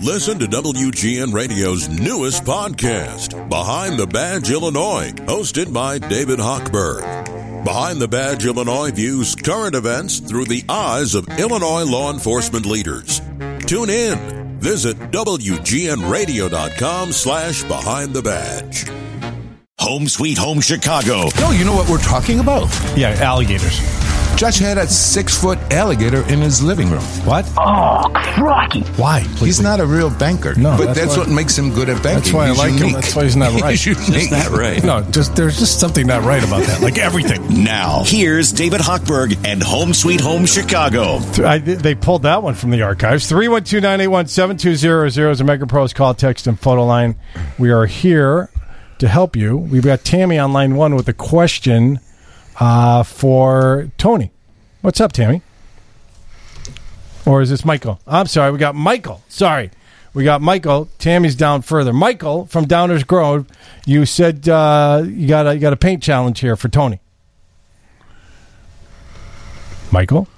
Listen to WGN Radio's newest podcast, Behind the Badge Illinois, hosted by David Hochberg. Behind the Badge Illinois views current events through the eyes of Illinois law enforcement leaders. Tune in. Visit WGNRadio.com slash Behind the Badge. Home Sweet Home Chicago. No, you know what we're talking about. Yeah, alligators. Josh had a six foot alligator in his living room. What? Oh, crikey. Why? He's not a real banker. No, but that's that's, why- what makes him good at banking. That's why I He's like him. That's why he's not right. He's unique. Not right. No, just there's just something not right about that. Like everything. Now, here's David Hochberg and Home Sweet Home Chicago. I, they pulled that one from the archives. 312 981 7200 is a Mega Pros call, text, and photo line. We are here to help you. We've got Tammy on line one with a question uh, for Tony. What's up, Tammy? Or is this Michael? I'm sorry, we got Michael. Sorry. We got Michael. Tammy's down further. Michael from Downers Grove, you said uh, you got a, you got a paint challenge here for Tony. Michael?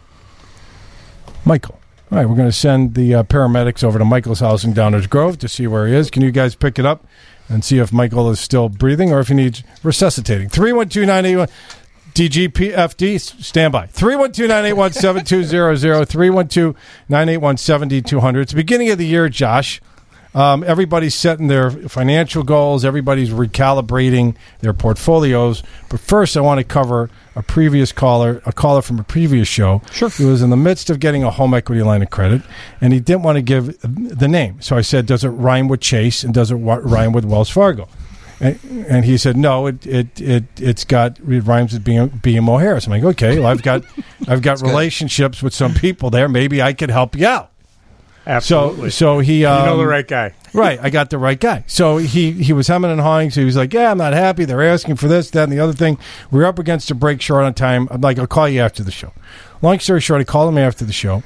Michael. All right, we're going to send the uh, paramedics over to Michael's house in Downers Grove to see where he is. Can you guys pick it up and see if Michael is still breathing or if he needs resuscitating? 312 981 DGPFD, stand by. 312 981 7200, 312 981 7200. It's the beginning of the year, Josh. Um, everybody's setting their financial goals. Everybody's recalibrating their portfolios. But first, I want to cover a previous caller, a caller from a previous show. Sure. He was in the midst of getting a home equity line of credit, and he didn't want to give the name. So I said, "Does it rhyme with Chase and does it rhyme with Wells Fargo?" And, and he said, "No, it it it it's got it rhymes with BM, BMO Harris." I'm like, "Okay, well, I've got I've got relationships with some people there. Maybe I could help you out." Absolutely. So so he um, you know the right guy. Right, I got the right guy. So he he was hemming and hawing. So he was like, "Yeah, I'm not happy. They're asking for this, that, and the other thing." We are up against a break, short on time. I'm like, "I'll call you after the show." Long story short, I called him after the show.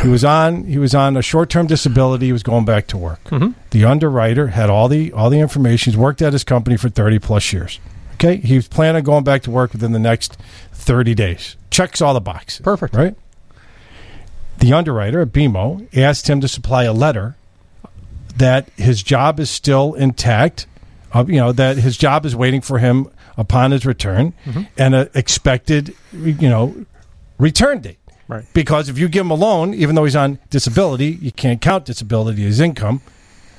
He was on he was on a short term disability. He was going back to work. The underwriter had all the all the information. He's worked at his company for 30 plus years. Okay, he was planning on going back to work within the next 30 days. Checks all the boxes. Perfect. right? The underwriter at BMO asked him to supply a letter that his job is still intact. Uh, you know that his job is waiting for him upon his return, and an expected, you know, return date. Right. Because if you give him a loan, even though he's on disability, you can't count disability as income.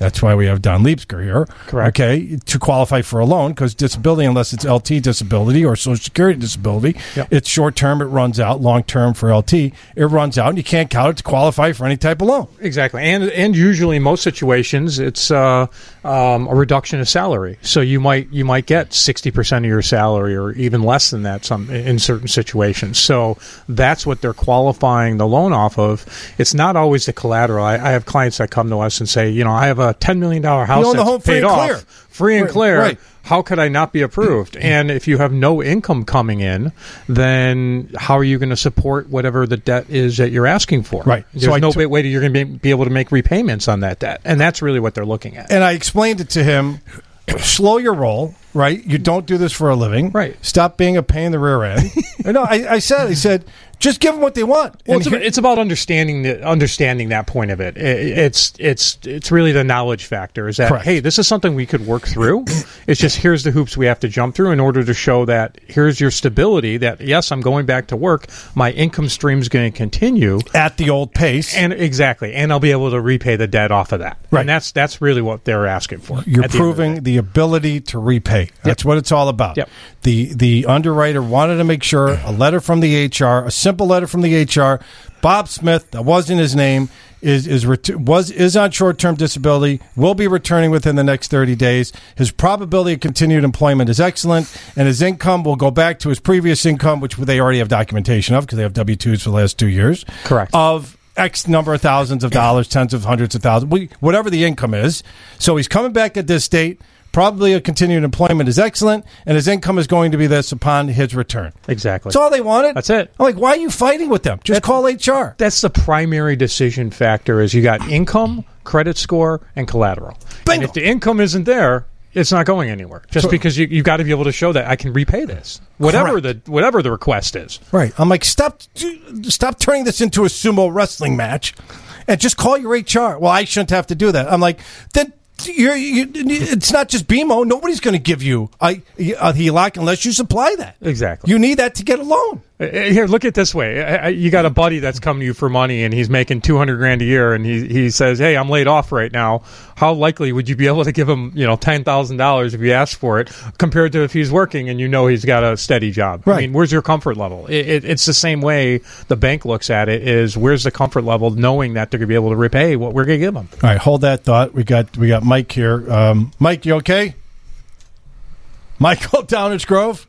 That's why we have Don Liebsker here. Correct. Okay, to qualify for a loan, because disability, unless it's LT disability or Social Security disability, Yep. it's short term, it runs out. Long term for LT, it runs out, and you can't count it to qualify for any type of loan. Exactly, and and usually in most situations it's uh, um, a reduction of salary. So you might you might get sixty percent of your salary, or even less than that, some in certain situations. So that's what they're qualifying the loan off of. It's not always the collateral. I, I have clients that come to us and say, you know, I have a ten million dollar house own the that's home free paid and off, clear. free and Right, clear. right. How could I not be approved? Mm. And if you have no income coming in, then how are you going to support whatever the debt is that you're asking for? Right. There's So no way that you're going to be, be able to make repayments on that debt, and that's really what they're looking at. And I explained it to him. Slow your roll, right? You don't do this for a living, Right. Stop being a pain in the rear end. no, I, I said, I said, just give them what they want. Well, it's, here- about, it's about understanding the, understanding that point of it. I- It's it's it's really the knowledge factor. Is that Correct. hey, this is something we could work through. it's just here's the hoops we have to jump through in order to show that here's your stability. That yes, I'm going back to work. My income stream is going to continue. at the old pace. And exactly, and I'll be able to repay the debt off of that. Right. And that's that's really what they're asking for. You're at the end of the proving the, ability to repay. That's what it's all about. Yep. The the underwriter wanted to make sure a letter from the HR, a simple letter from the HR. Bob Smith, that wasn't his name, is is ret- was is on short term disability. Will be returning within the next thirty days. His probability of continued employment is excellent, and his income will go back to his previous income, which they already have documentation of because they have W twos for the last two years. Correct. Of X number of thousands of dollars, tens of hundreds of thousands, we- whatever the income is. So he's coming back at this date. Probably a continued employment is excellent, and his income is going to be this upon his return. exactly. That's all they wanted. That's it. I'm like, why are you fighting with them? Just call HR. that's the primary decision factor is you got income, credit score, and collateral. Bingo. And if the income isn't there, it's not going anywhere. Just because you you got to be able to show that I can repay this, whatever the whatever the request is. Right. I'm like, stop, stop turning this into a sumo wrestling match, and just call your HR. Well, I shouldn't have to do that. I'm like, then you're, you, it's not just BMO. Nobody's going to give you a, a HELOC unless you supply that. Exactly. You need that to get a loan. Uh, Here, look at it this way. Uh, uh, You got a buddy that's coming to you for money, and he's making two hundred grand a year, and he he says, "Hey, I'm laid off right now. How likely would you be able to give him, you know, ten thousand dollars if you asked for it, compared to if he's working and you know he's got a steady job? Right. I mean, where's your comfort level? It, it, it's the same way the bank looks at it: is where's the comfort level, knowing that they're going to be able to repay what we're going to give them. All right, hold that thought. We got we got Mike here. Um, Mike, you okay? Michael Downers Grove.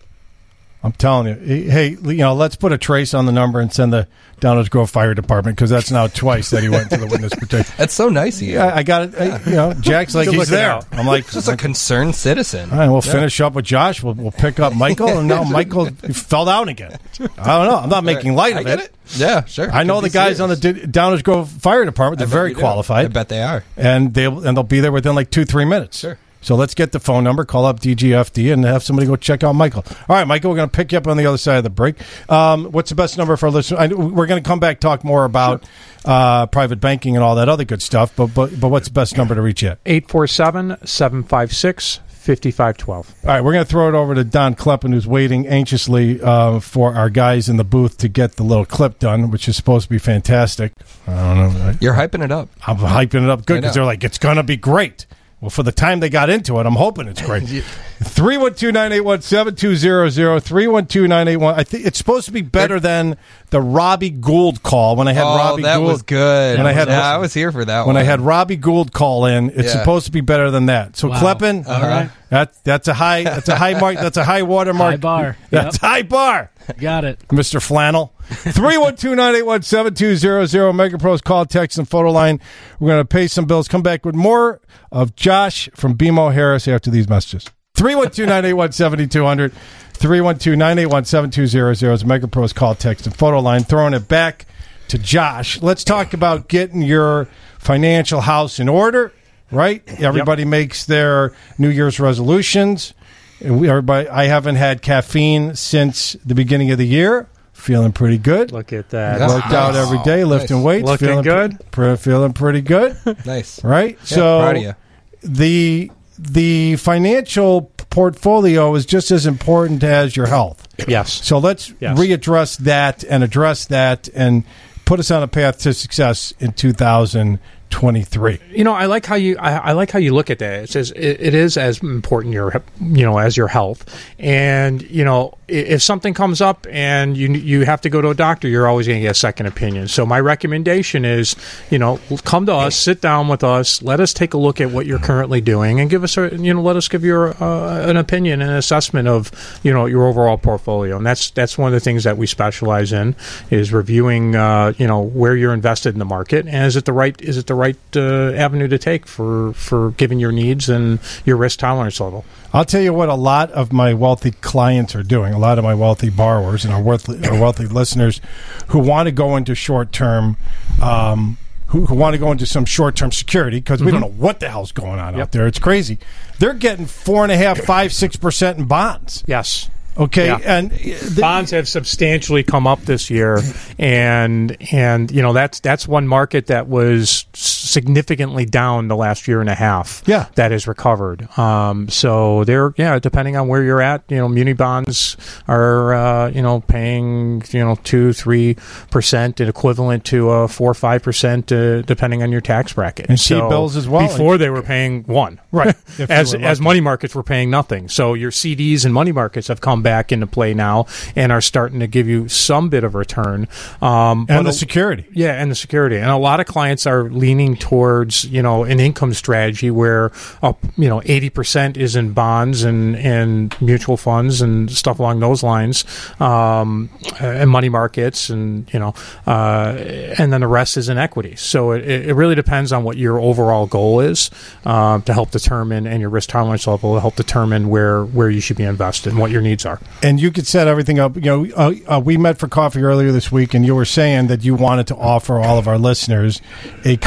I'm telling you, hey, you know, let's put a trace on the number and send the Downers Grove Fire Department because that's now twice that he went to the witness protection. That's so nice of you. I, I got it. I, you know, Jack's like Good he's there. out. I'm like, Just a concerned citizen. all right, we'll finish up with Josh. We'll, we'll pick up Michael, and now Michael fell down again. I don't know. I'm not making light I of get it. it. Yeah, sure. I know the be guys on the. D- Downers Grove Fire Department. They're very you do. qualified. I bet they are. and they'll and they'll be there within like two three minutes. Sure. So let's get the phone number, call up DGFD, and have somebody go check out Michael. All right, Michael, we're going to pick you up on the other side of the break. Um, what's the best number for our listeners? We're going to come back talk more about uh, private banking and all that other good stuff. But but but what's the best number to reach yet? 847 756 5512. All right, we're going to throw it over to Don Kleppen, who's waiting anxiously uh, for our guys in the booth to get the little clip done, which is supposed to be fantastic. I don't know. You're hyping it up. I'm hyping it up good because they're like, it's going to be great. Well, for the time they got into it, I'm hoping it's great. 312 981 7200. 312 981. I think it's supposed to be better than the Robbie Gould call when I had oh, Robbie that Gould. was good. When I had yeah, I was here for that one. when one. I had Robbie Gould call in, it's Yeah. supposed to be better than that. So Wow. Kleppen, All right. that that's a high that's a high mark that's a high watermark. High bar. That's high bar. Got it. Mr. Flannel. 312-981-7200. Megapro's call, text, and photo line. We're going to pay some bills. Come back with more of Josh from BMO Harris after these messages. 312-981-7200. 312-981-7200 is Megapro's call, text, and photo line. Throwing it back to Josh. Let's talk about getting your financial house in order, right? Everybody makes their New Year's resolutions. We, everybody, I haven't had caffeine since the beginning of the year. Feeling pretty good. Look at that. Yeah. Worked out every day, lifting Nice. weights. Looking feeling good? Pre- feeling pretty good, nice. right? Yeah, so proud of you. the the financial portfolio is just as important as your health. Yes. So let's Yes. readdress that and address that and put us on a path to success in 2023. You know, I like how you I, I like how you look at that. It says it, it is as important your you know as your health, and you know if something comes up and you you have to go to a doctor, you're always going to get a second opinion. So my recommendation is, you know, come to us, sit down with us, let us take a look at what you're currently doing, and give us a you know let us give you uh, an opinion and assessment of you know your overall portfolio, and that's that's one of the things that we specialize in is reviewing uh, you know where you're invested in the market and is it the right is it the right uh, avenue to take for for given your needs and your risk tolerance level. I'll tell you what a lot of my wealthy clients are doing, a lot of my wealthy borrowers and our wealthy, our wealthy listeners who want to go into short term, um, who, who want to go into some short term security because we don't know what the hell's going on out there. It's crazy. They're getting four and a half, five, six percent in bonds. Yes. Okay. Yeah. And the, bonds have substantially come up this year, and and you know that's that's one market that was significantly down the last year and a half. Yeah. that has recovered. Um, so they're yeah, depending on where you're at, you know, muni bonds are uh, you know paying you know two three percent, and equivalent to a four or five percent, uh, depending on your tax bracket. And T-bills as well. Before they were paying one, Right. As as money markets were paying nothing. So your CDs and money markets have come back into play now and are starting to give you some bit of return. Um, and the a- security. yeah, and the security. And a lot of clients are leaning towards, you know, an income strategy where, uh, you know, 80% is in bonds and, and mutual funds and stuff along those lines, um, and money markets and, you know, uh, and then the rest is in equities. So it, it really depends on what your overall goal is um, to help determine, and your risk tolerance level to help determine where, where you should be invested and what your needs are. And you could set everything up. You know, uh, uh, we met for coffee earlier this week, and you were saying that you wanted to offer all of our listeners a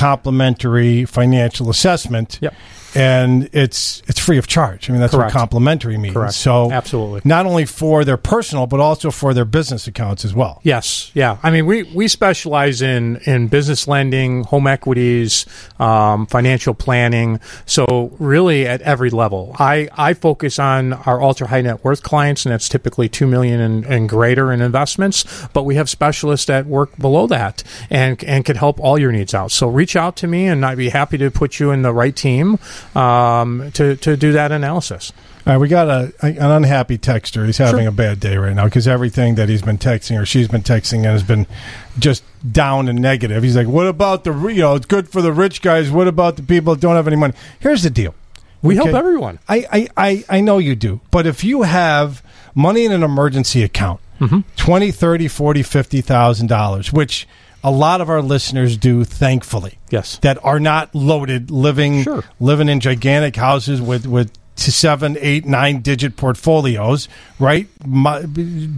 financial assessment. Yep. And it's it's free of charge. I mean, that's Correct. what complimentary means. Correct. So Absolutely. not only for their personal, but also for their business accounts as well. Yes, yeah. I mean, we, we specialize in, in business lending, home equities, um, financial planning. So really at every level. I, I focus on our ultra high net worth clients, and that's typically two million and, and greater in investments. But we have specialists that work below that and and can help all your needs out. So reach out to me, and I'd be happy to put you in the right team um, to to do that analysis. All right, we got a, an unhappy texter. He's having a bad day right now because everything that he's been texting or she's been texting has been just down and negative. He's like, "What about the you know? It's good for the rich guys. What about the people that don't have any money?" Here's the deal. We help everyone. I, I, I, I know you do, but if you have money in an emergency account, Mm-hmm. twenty, thirty, forty, fifty thousand dollars, which a lot of our listeners do, thankfully Yes. that are not loaded, living Sure. living in gigantic houses with with to seven, eight, nine digit portfolios, right? My,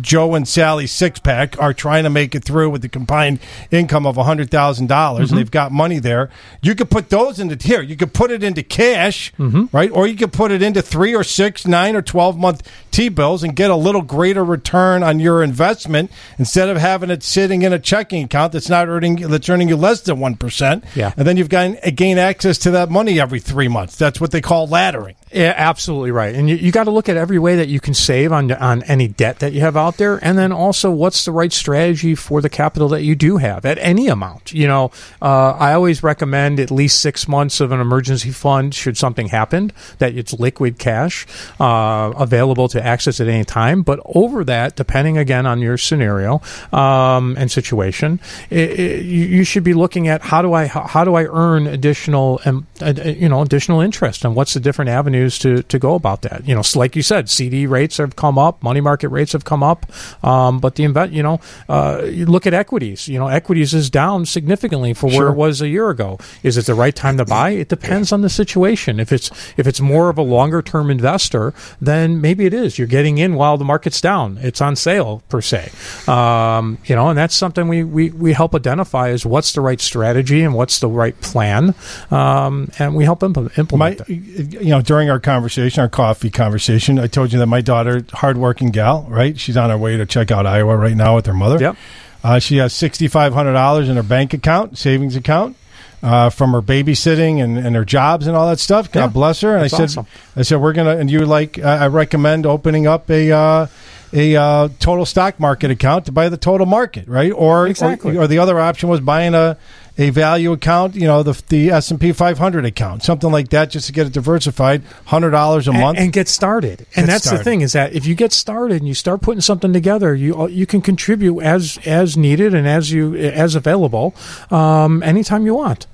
Joe and Sally six pack are trying to make it through with the combined income of hundred dollars, and they've got money there. You could put those into here. You could put it into cash, mm-hmm. right? Or you could put it into three or six, nine or twelve month T bills and get a little greater return on your investment instead of having it sitting in a checking account that's not earning that's earning you less than one percent. Yeah. and then you've got gain access to that money every three months. That's what they call laddering. Yeah, absolutely right. And you, you got to look at every way that you can save on on any debt that you have out there, and then also what's the right strategy for the capital that you do have at any amount. You know, uh, I always recommend at least six months of an emergency fund should something happen that it's liquid cash uh, available to access at any time. But over that, depending again on your scenario um, and situation, it, it, you, should be looking at how do I how, how do I earn additional um, uh, you know additional interest and what's the different avenues to, to go about that. You know, so like you said, CD rates have come up, money market rates have come up, um, but the invest you know uh, you look at equities. You know, equities is down significantly for where Sure. it was a year ago. Is it the right time to buy? It depends on the situation. If it's if it's more of a longer term investor, then maybe it is. You're getting in while the market's down. It's on sale per se. Um, you know, and that's something we, we, we help identify is what's the right strategy and what's the right plan, um, and we help implement, My, implement that. you know, during our conversation, our coffee conversation, I told you that my daughter, hardworking gal, right? She's on her way to check out Iowa right now with her mother. Yep. Uh, she has sixty five hundred dollars in her bank account, savings account. Uh, from her babysitting and, and her jobs and all that stuff. God Yeah, bless her. And I said, awesome. I said we're gonna. And you like? Uh, I recommend opening up a uh, a uh, total stock market account to buy the total market, right? Or Exactly. or, or the other option was buying a a value account, you know, the the S and P 500 account, something like that, just to get it diversified, hundred dollars a and, month. and get started. Get And that's started. the thing is that if you get started and you start putting something together, you you can contribute as as needed and as you as available um, anytime you want.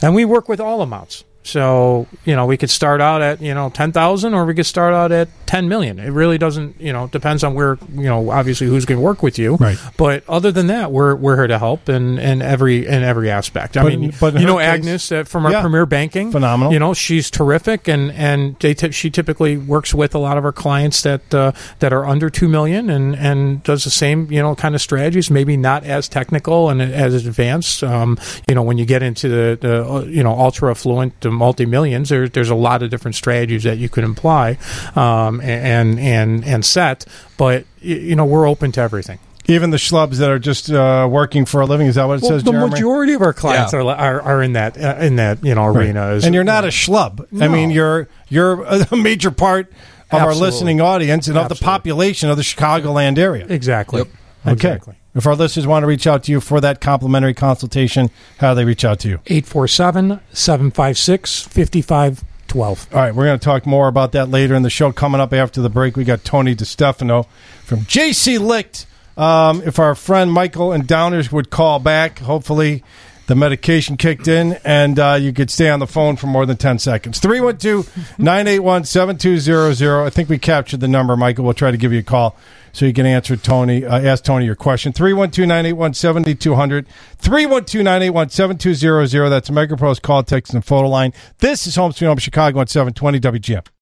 And we work with all amounts. So you know we could start out at you know ten thousand, or we could start out at ten million. It really doesn't you know depends on where you know obviously who's going to work with you. Right. But other than that, we're we're here to help in, in every in every aspect. I But- mean, but you know case- Agnes uh, from our Yeah. Premier Banking, Phenomenal. You know she's terrific, and and they t- she typically works with a lot of our clients that uh, that are under two million, and and does the same you know kind of strategies. Maybe not as technical and as advanced. Um, you know when you get into the, the uh, you know ultra affluent multi millions, there, there's a lot of different strategies that you could imply um, and and and set. But you know we're open to everything. Even the schlubs that are just uh, working for a living, is that what it Well, says, the Jeremy? majority of our clients Yeah. are, are are in that uh, in that you know arena. Is, and you're not a schlub. I mean, you're you're a major part of our listening audience and of the population of the Chicagoland area. exactly. Yep. Okay. Exactly. If our listeners want to reach out to you for that complimentary consultation, how do they reach out to you? 847 756 5512. All right, we're going to talk more about that later in the show. Coming up after the break, we got Tony DiStefano from JC Licht. Um, if our friend Michael and Downers would call back, hopefully the medication kicked in and uh, you could stay on the phone for more than 10 seconds. 312 981 7200. I think we captured the number, Michael. We'll try to give you a call so you can answer Tony, uh, ask Tony your question. 312 981 7200. 312 981 7200. That's MegaPro's call, text, and photo line. This is Home Sweet Home Chicago on 720 WGN.